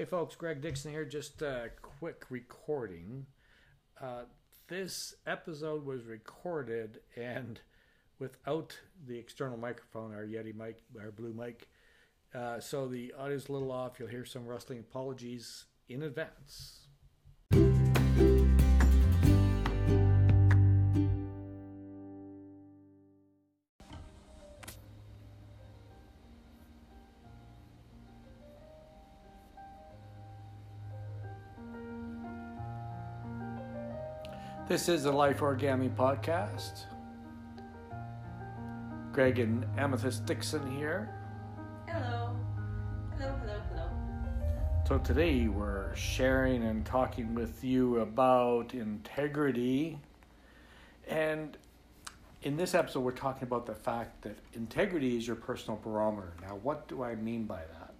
Hey folks, Greg Dixon here. Just a quick recording. Uh, this episode was recorded and without the external microphone, our Yeti mic, our blue mic. Uh, so the audio's a little off. You'll hear some rustling. Apologies in advance. This is the Life Origami Podcast. Greg and Amethyst Dixon here. Hello. Hello, hello, hello. So today we're sharing and talking with you about integrity. And in this episode, we're talking about the fact that integrity is your personal barometer. Now, what do I mean by that?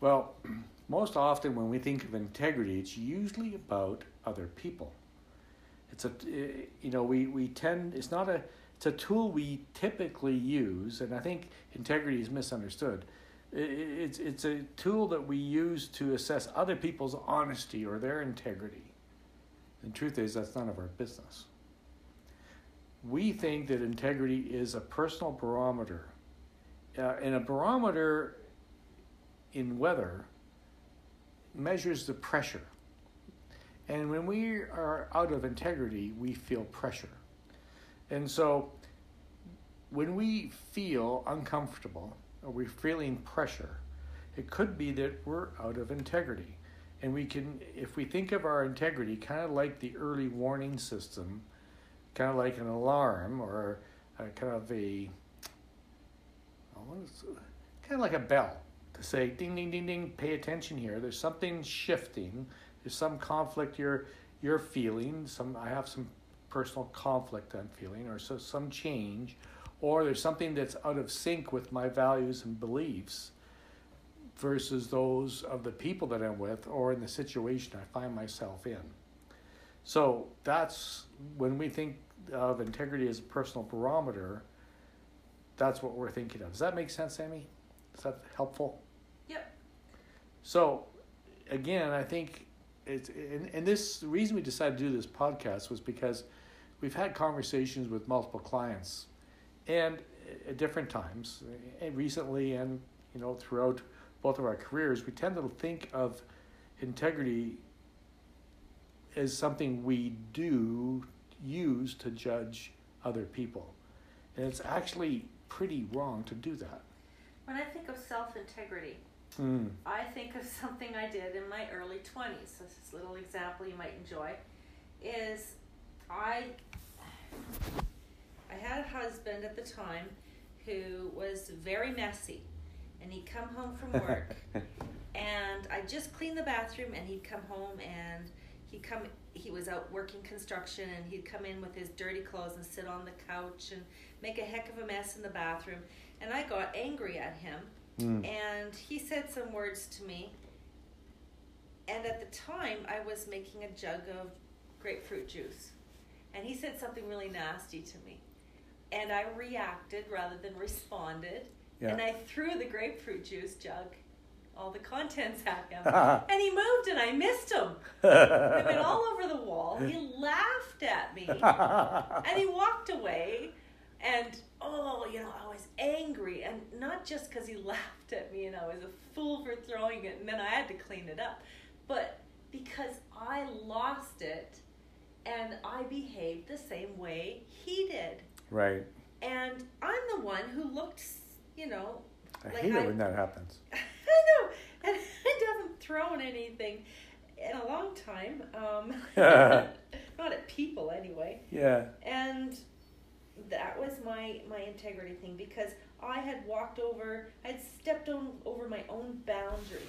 Well, most often when we think of integrity, it's usually about other people. It's a, you know, we, we tend, it's not a, it's a tool we typically use, and I think integrity is misunderstood. It's, it's a tool that we use to assess other people's honesty or their integrity. The truth is, that's none of our business. We think that integrity is a personal barometer. Uh, and a barometer in weather measures the pressure and when we are out of integrity, we feel pressure. And so when we feel uncomfortable or we're feeling pressure, it could be that we're out of integrity. And we can, if we think of our integrity kind of like the early warning system, kind of like an alarm or kind of a, kind of like a bell to say, ding, ding, ding, ding, pay attention here. There's something shifting there's some conflict you're you're feeling. Some I have some personal conflict I'm feeling, or so some change, or there's something that's out of sync with my values and beliefs versus those of the people that I'm with or in the situation I find myself in. So that's when we think of integrity as a personal barometer, that's what we're thinking of. Does that make sense, Amy? Is that helpful? Yep. So again, I think it's and, and this reason we decided to do this podcast was because we've had conversations with multiple clients and at different times and recently and you know throughout both of our careers we tend to think of integrity as something we do use to judge other people. And it's actually pretty wrong to do that. When i think of self-integrity Mm. I think of something I did in my early 20s. This little example you might enjoy is I I had a husband at the time who was very messy and he'd come home from work and I just cleaned the bathroom and he'd come home and he'd come he was out working construction and he'd come in with his dirty clothes and sit on the couch and make a heck of a mess in the bathroom and I got angry at him Mm. And he said some words to me. And at the time, I was making a jug of grapefruit juice. And he said something really nasty to me. And I reacted rather than responded. Yeah. And I threw the grapefruit juice jug, all the contents at him. and he moved and I missed him. it went all over the wall. He laughed at me. and he walked away. And oh, you know, was angry, and not just because he laughed at me and I was a fool for throwing it, and then I had to clean it up, but because I lost it and I behaved the same way he did. Right. And I'm the one who looked, you know. I like hate it when that happens. I know, and I haven't thrown anything in a long time. Um, not at people anyway. Yeah. And that was my my integrity thing because I had walked over, I had stepped on over my own boundary.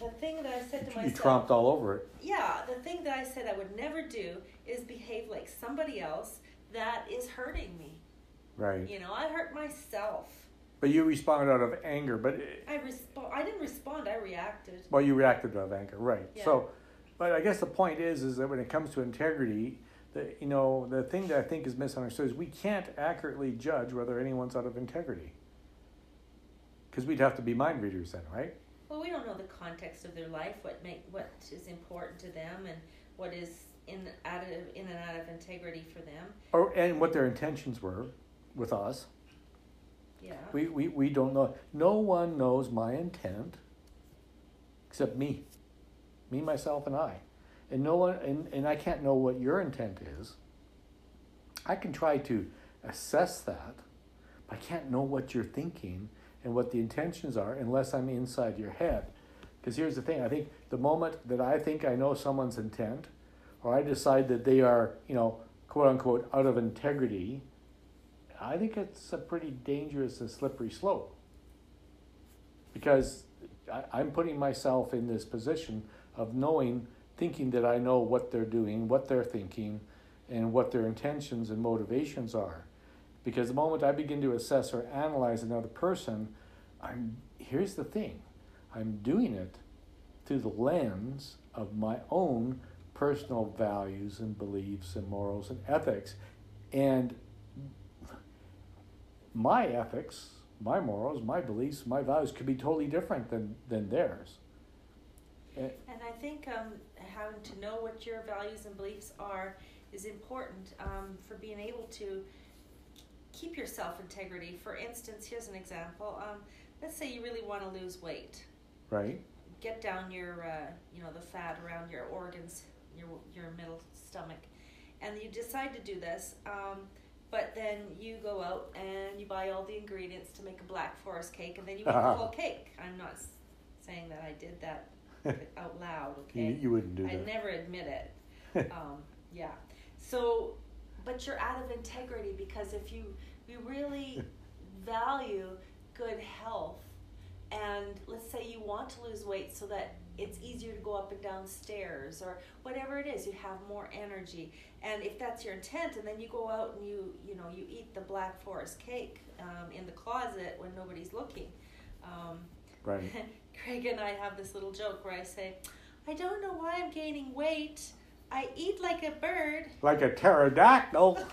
The thing that I said to myself, you tromped all over it. Yeah, the thing that I said I would never do is behave like somebody else that is hurting me. Right. You know, I hurt myself. But you responded out of anger, but I respond. I didn't respond. I reacted. Well, you reacted out of anger, right? Yeah. So, but I guess the point is, is that when it comes to integrity, the you know the thing that I think is misunderstood is we can't accurately judge whether anyone's out of integrity because we'd have to be mind readers then, right? Well, we don't know the context of their life, what make what is important to them, and what is in out of in and out of integrity for them. Or and what their intentions were with us. Yeah. We, we, we don't know. No one knows my intent except me. Me, myself, and I. And no one and, and I can't know what your intent is. I can try to assess that, but I can't know what you're thinking and what the intentions are unless I'm inside your head. Because here's the thing I think the moment that I think I know someone's intent, or I decide that they are, you know, quote unquote, out of integrity, I think it's a pretty dangerous and slippery slope. Because I, I'm putting myself in this position of knowing, thinking that I know what they're doing, what they're thinking, and what their intentions and motivations are. Because the moment I begin to assess or analyze another person, I'm here's the thing. I'm doing it through the lens of my own personal values and beliefs and morals and ethics. And my ethics, my morals, my beliefs, my values could be totally different than, than theirs. And I think um, having to know what your values and beliefs are is important um, for being able to keep your self integrity. For instance, here's an example. Um, let's say you really want to lose weight. Right. Get down your, uh, you know, the fat around your organs, your your middle stomach, and you decide to do this. Um, but then you go out and you buy all the ingredients to make a black forest cake, and then you eat the whole cake. I'm not saying that I did that out loud. Okay. You, you wouldn't do I that. never admit it. um, yeah. So, but you're out of integrity because if you you really value good health, and let's say you want to lose weight so that it's easier to go up and down stairs or whatever it is, you have more energy. And if that's your intent, and then you go out and you you know you eat the black forest cake um, in the closet when nobody's looking. Um, right. Greg and I have this little joke where I say, I don't know why I'm gaining weight. I eat like a bird. Like a pterodactyl. so,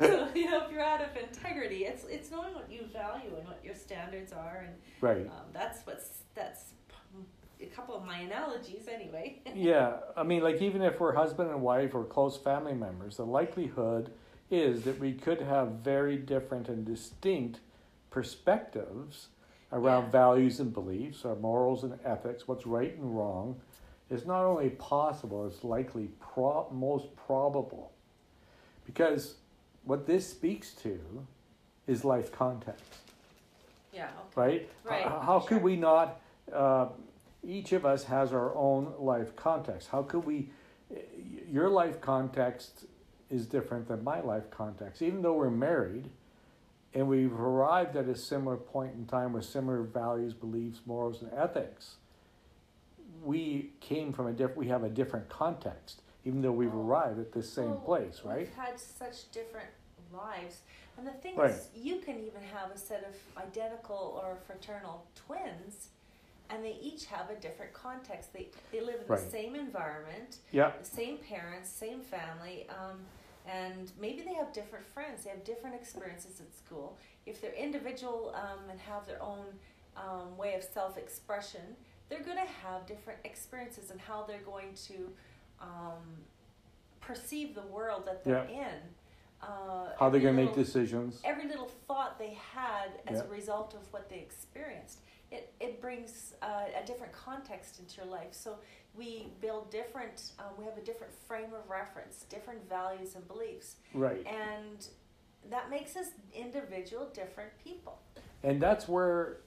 you know, if you're out of integrity, it's it's knowing what you value and what your standards are, and right. um, that's what's that's a couple of my analogies anyway. yeah, I mean, like even if we're husband and wife or close family members, the likelihood is that we could have very different and distinct perspectives around Yeah. values and beliefs, our morals and ethics, what's right and wrong, is not only possible, it's likely pro- most probable. Because what this speaks to is life context, yeah. right? Right, H- How sure. could we not? Uh, each of us has our own life context. How could we? Your life context is different than my life context, even though we're married and we've arrived at a similar point in time with similar values, beliefs, morals, and ethics. We came from a different. We have a different context, even though we've Oh. arrived at the same Well, place, right? We've had such different lives, and the thing Right. is, you can even have a set of identical or fraternal twins, and they each have a different context. They they live in Right. the same environment, Yeah, same parents, same family, um, and maybe they have different friends. They have different experiences at school. If they're individual um, and have their own um, way of self-expression, they're going to have different experiences and how they're going to um, perceive the world that they're in. Uh, how they're gonna make decisions. every little thought they had as Yeah. a result of what they experienced it, it brings uh, a different context into your life so we build different um, we have a different frame of reference different values and beliefs Right. and that makes us individual different people And that's where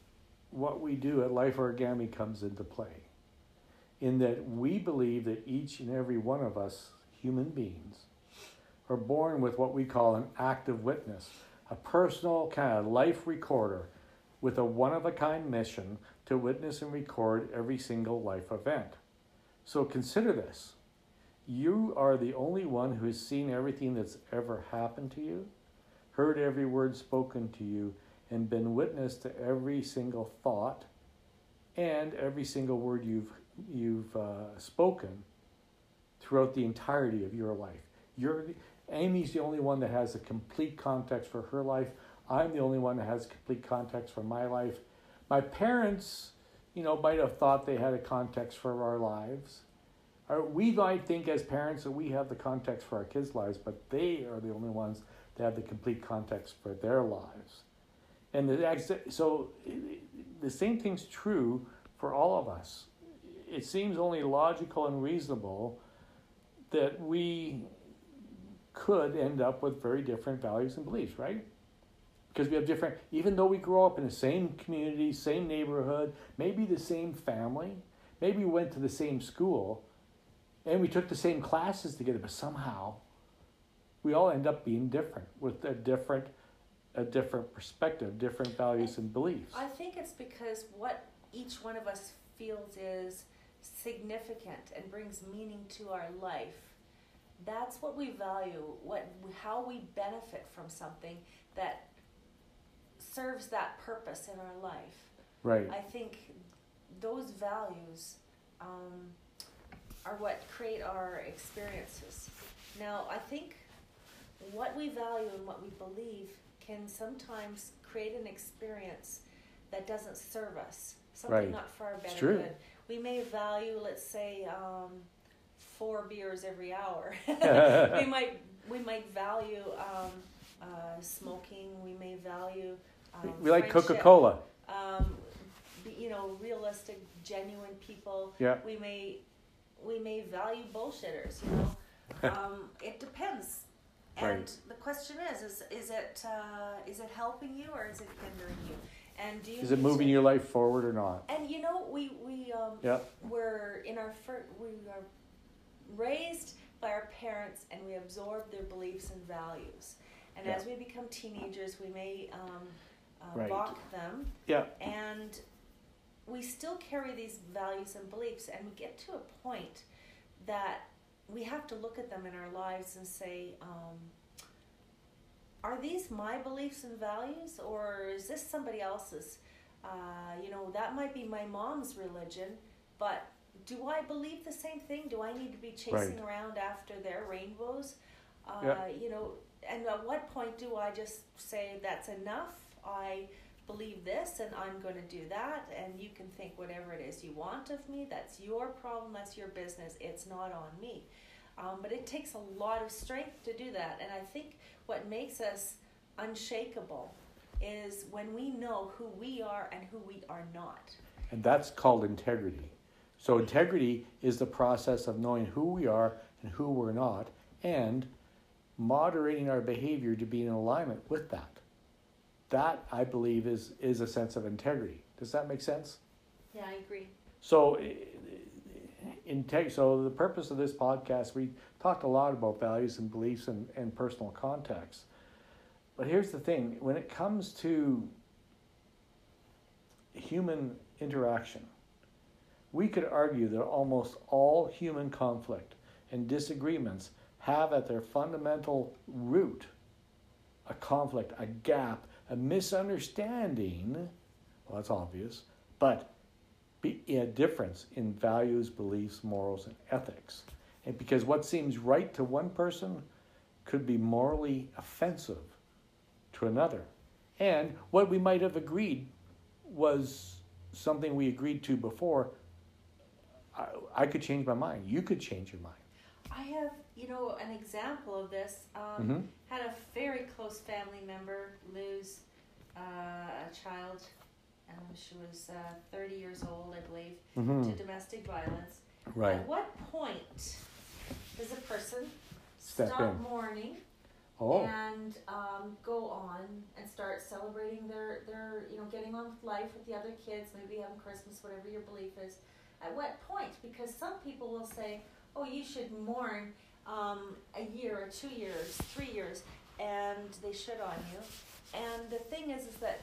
what we do at Life Origami comes into play. In that we believe that each and every one of us, human beings, are born with what we call an active witness, a personal kind of life recorder with a one of a kind mission to witness and record every single life event. So consider this. You are the only one who has seen everything that's ever happened to you, heard every word spoken to you, and been witness to every single thought and every single word you've you've uh, spoken throughout the entirety of your life. You're Amy's the only one that has a complete context for her life. I'm the only one that has complete context for my life. my parents, you know, might have thought they had a context for our lives. Or we might think as parents that we have the context for our kids' lives, but they are the only ones that have the complete context for their lives. And the, so the same thing's true for all of us. It seems only logical and reasonable that we could end up with very different values and beliefs, right? Because we have different, even though we grow up in the same community, same neighborhood, maybe the same family, maybe we went to the same school, and we took the same classes together, but somehow we all end up being different with a different a different perspective, different values and beliefs. I think it's because what each one of us feels is significant and brings meaning to our life. That's what we value, what how we benefit from something that serves that purpose in our life. Right. I think those values um, are what create our experiences. Now, I think what we value and what we believe can sometimes create an experience that doesn't serve us, something Right. not for our It's better true. good. We may value, let's say, um, four beers every hour. we might we might value um, uh, smoking. We may value. Um, we like. Coca Cola. Um, you know, realistic, genuine people. Yeah. We may we may value bullshitters. You know, um, it depends. And Right. the question is: is is it uh, is it helping you or is it hindering you? And do you Is it moving to- your life forward or not? And you know, we we um, Yeah. we're in our fir- we are raised by our parents and we absorb their beliefs and values. And Yeah. as we become teenagers, we may um, uh, Right. balk them, Yeah. and we still carry these values and beliefs. And we get to a point that we have to look at them in our lives and say, um, are these my beliefs and values, or is this somebody else's? Uh, you know, that might be my mom's religion, but do I believe the same thing? Do I need to be chasing around after their rainbows? Uh, Yeah. You know, and at what point do I just say that's enough? I believe this and I'm going to do that, and you can think whatever it is you want of me. That's your problem, that's your business. It's not on me. Um, but it takes a lot of strength to do that, and I think what makes us unshakable is when we know who we are and who we are not. And that's called integrity. So, integrity is the process of knowing who we are and who we're not, and moderating our behavior to be in alignment with that. That, I believe, is, is a sense of integrity. Does that make sense? Yeah, I agree. So, integ- so the purpose of this podcast, we talked a lot about values and beliefs and, and personal context. But here's the thing when it comes to human interaction, we could argue that almost all human conflict and disagreements have at their fundamental root a conflict, a gap, a misunderstanding. Well, that's obvious, but a difference in values, beliefs, morals, and ethics. And because what seems right to one person could be morally offensive to another. And what we might have agreed was something we agreed to before. I, I could change my mind. You could change your mind. I have, you know, an example of this. Um, Mhm. Had a very close family member lose uh, a child. Um, she was uh, 30 years old, I believe, Mhm. to domestic violence. Right. At what point does a person Step stop in. mourning Oh, and um, go on and start celebrating their, their, you know, getting on with life with the other kids, maybe having Christmas, whatever your belief is. At what point? Because some people will say, oh, you should mourn um, a year or two years, three years, and they should on you. And the thing is, is that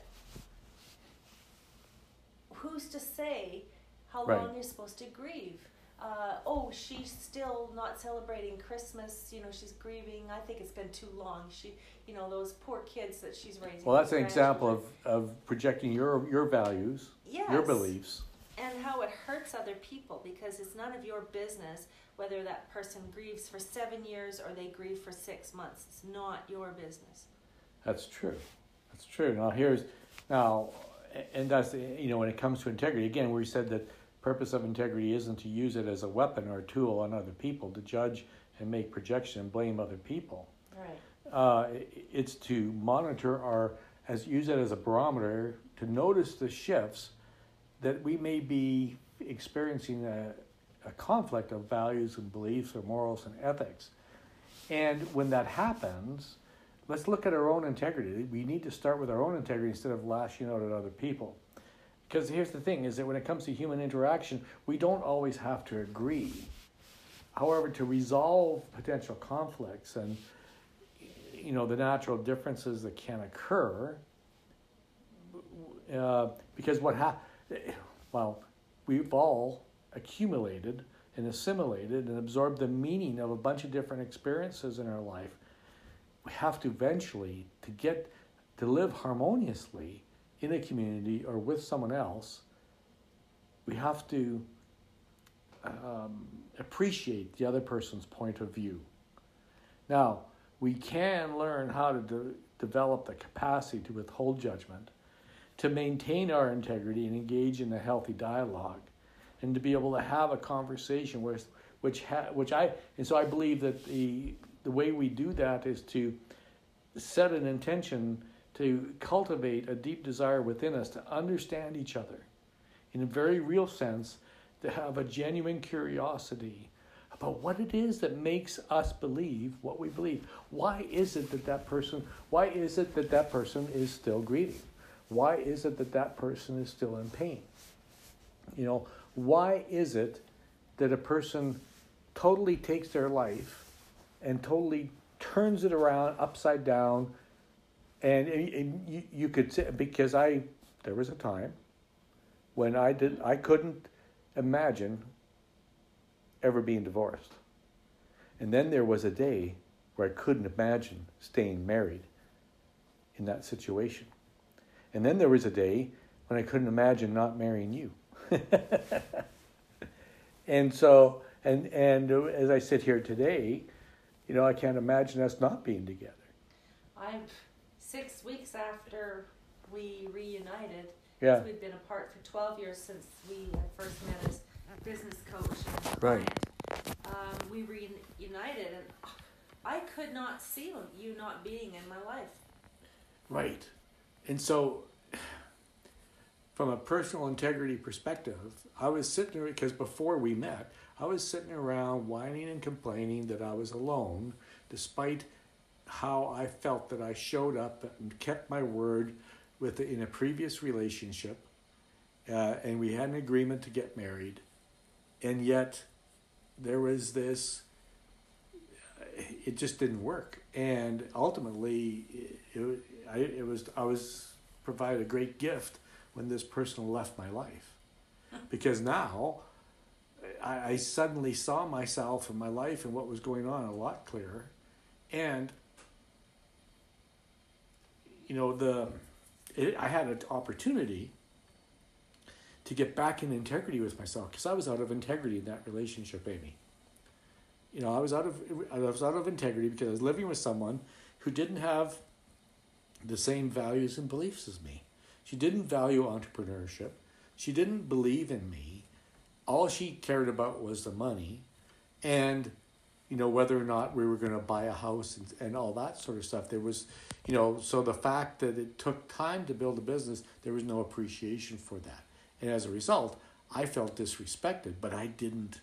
who's to say how Right. long you're supposed to grieve? Uh, oh, she's still not celebrating Christmas. You know, she's grieving. I think it's been too long. She, you know, those poor kids that she's raising. well, that's an example of, of projecting your, your values, your beliefs. And how it hurts other people because it's none of your business whether that person grieves for seven years or they grieve for six months. It's not your business. That's true. That's true. Now here's now and that's you know when it comes to integrity again we said that purpose of integrity isn't to use it as a weapon or a tool on other people to judge and make projection and blame other people Right. uh, it's to monitor our as use it as a barometer to notice the shifts that we may be experiencing a, a conflict of values and beliefs or morals and ethics. And when that happens let's look at our own integrity. We need to start with our own integrity instead of lashing out at other people. Because here's the thing is that when it comes to human interaction we don't always have to agree. However to resolve potential conflicts and you know the natural differences that can occur uh, because what ha- well we've all accumulated and assimilated and absorbed the meaning of a bunch of different experiences in our life. We have to eventually to get to live harmoniously in a community or with someone else we have to um, appreciate the other person's point of view. Now we can learn how to de- develop the capacity to withhold judgment, to maintain our integrity and engage in a healthy dialogue, and to be able to have a conversation with, which ha- which I and so I believe that the the way we do that is to set an intention to cultivate a deep desire within us to understand each other in a very real sense, to have a genuine curiosity about what it is that makes us believe what we believe. Why is it that that person, why is it that that person is still grieving? Why is it that that person is still in pain? You know, why is it that a person totally takes their life and totally turns it around upside down? And, and you, you could say, because I, there was a time when I did, I couldn't imagine ever being divorced. And then there was a day where I couldn't imagine staying married in that situation. And then there was a day when I couldn't imagine not marrying you. and so, and, and as I sit here today, you know, I can't imagine us not being together. I'm six weeks after we reunited. Yeah. We've been apart for 12 years since we first met as business coach Right. Um, we reunited, and I could not see you not being in my life. Right. And so, from a personal integrity perspective, I was sitting there because before we met, I was sitting around whining and complaining that I was alone, despite how I felt that I showed up and kept my word with in a previous relationship, uh, and we had an agreement to get married, and yet there was this it just didn't work. And ultimately it, I, it was i was provided a great gift when this person left my life because now I, I suddenly saw myself and my life and what was going on a lot clearer and you know the it, i had an opportunity to get back in integrity with myself because I was out of integrity in that relationship, Amy. You know, I was out of I was out of integrity because I was living with someone who didn't have the same values and beliefs as me. She didn't value entrepreneurship. She didn't believe in me. All she cared about was the money and you know whether or not we were going to buy a house and, and all that sort of stuff there was you know so the fact that it took time to build a business there was no appreciation for that and as a result, I felt disrespected, but I didn't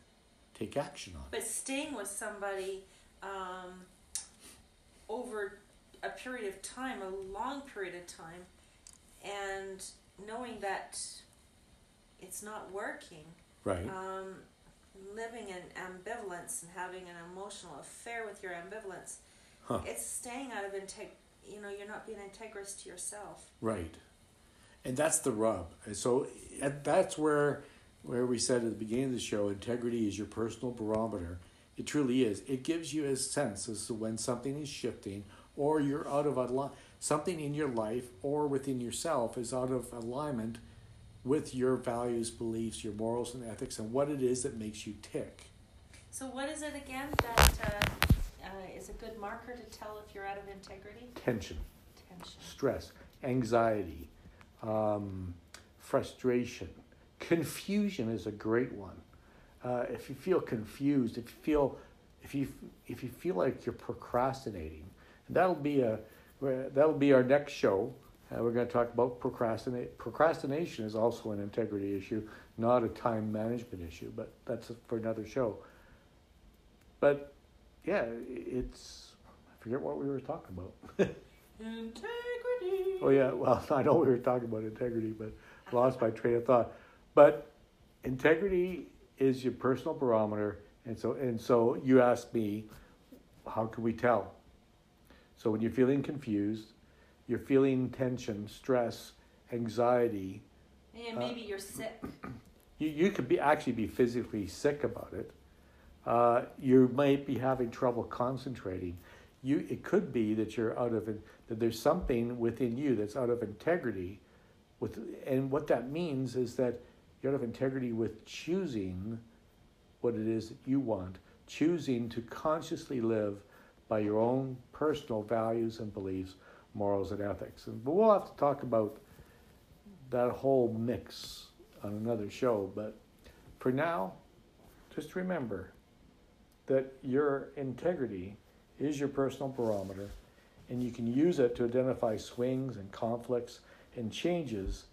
take action on it. But staying with somebody um, over a period of time, a long period of time, and knowing that it's not working, Right. um, living in ambivalence and having an emotional affair with your ambivalence, Huh. it's staying out of integ. You know, you're not being integrous to yourself. Right. And that's the rub. And so that's where where we said at the beginning of the show, integrity is your personal barometer. It truly is. It gives you a sense as to when something is shifting or you're out of alignment. Something in your life or within yourself is out of alignment with your values, beliefs, your morals and ethics, and what it is that makes you tick. So, what is it again that uh, uh, is a good marker to tell if you're out of integrity? Tension, Tension. stress, anxiety, um, frustration. Confusion is a great one. Uh, if you feel confused, if you feel if you if you feel like you're procrastinating, that'll be a that'll be our next show. Uh, we're going to talk about procrastinate. Procrastination is also an integrity issue, not a time management issue, but that's for another show. But yeah, it's I forget what we were talking about. Integrity. Oh yeah, well I know we were talking about integrity, but lost my train of thought. But integrity is your personal barometer, and so and so you asked me, how can we tell? So when you're feeling confused, you're feeling tension, stress, anxiety. And maybe uh, you're sick. You you could be actually be physically sick about it. Uh, you might be having trouble concentrating. You it could be that you're out of that there's something within you that's out of integrity with and what that means is that you're out of integrity with choosing what it is that you want, choosing to consciously live by your own personal values and beliefs, morals and ethics. And but we'll have to talk about that whole mix on another show. But for now, just remember that your integrity is your personal barometer and you can use it to identify swings and conflicts and changes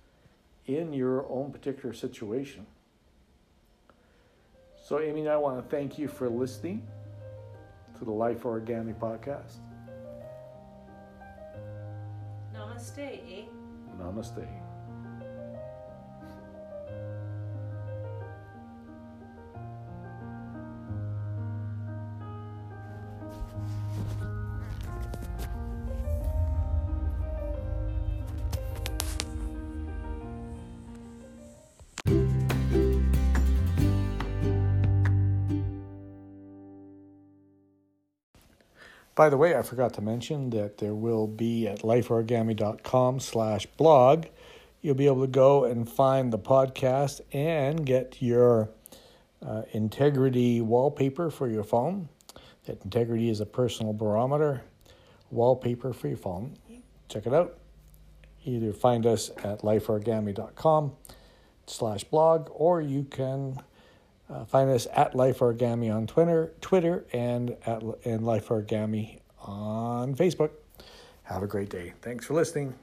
in your own particular situation. So, Amy and I want to thank you for listening to the Life Origami podcast. Namaste. Eh? Namaste. By the way, I forgot to mention that there will be at lifeorigami.com slash blog. You'll be able to go and find the podcast and get your uh, integrity wallpaper for your phone. That integrity is a personal barometer wallpaper for your phone. Check it out. Either find us at lifeorigami.com slash blog or you can uh, find us at Life Origami on Twitter, Twitter, and at and Life Origami on Facebook. Have a great day. Thanks for listening.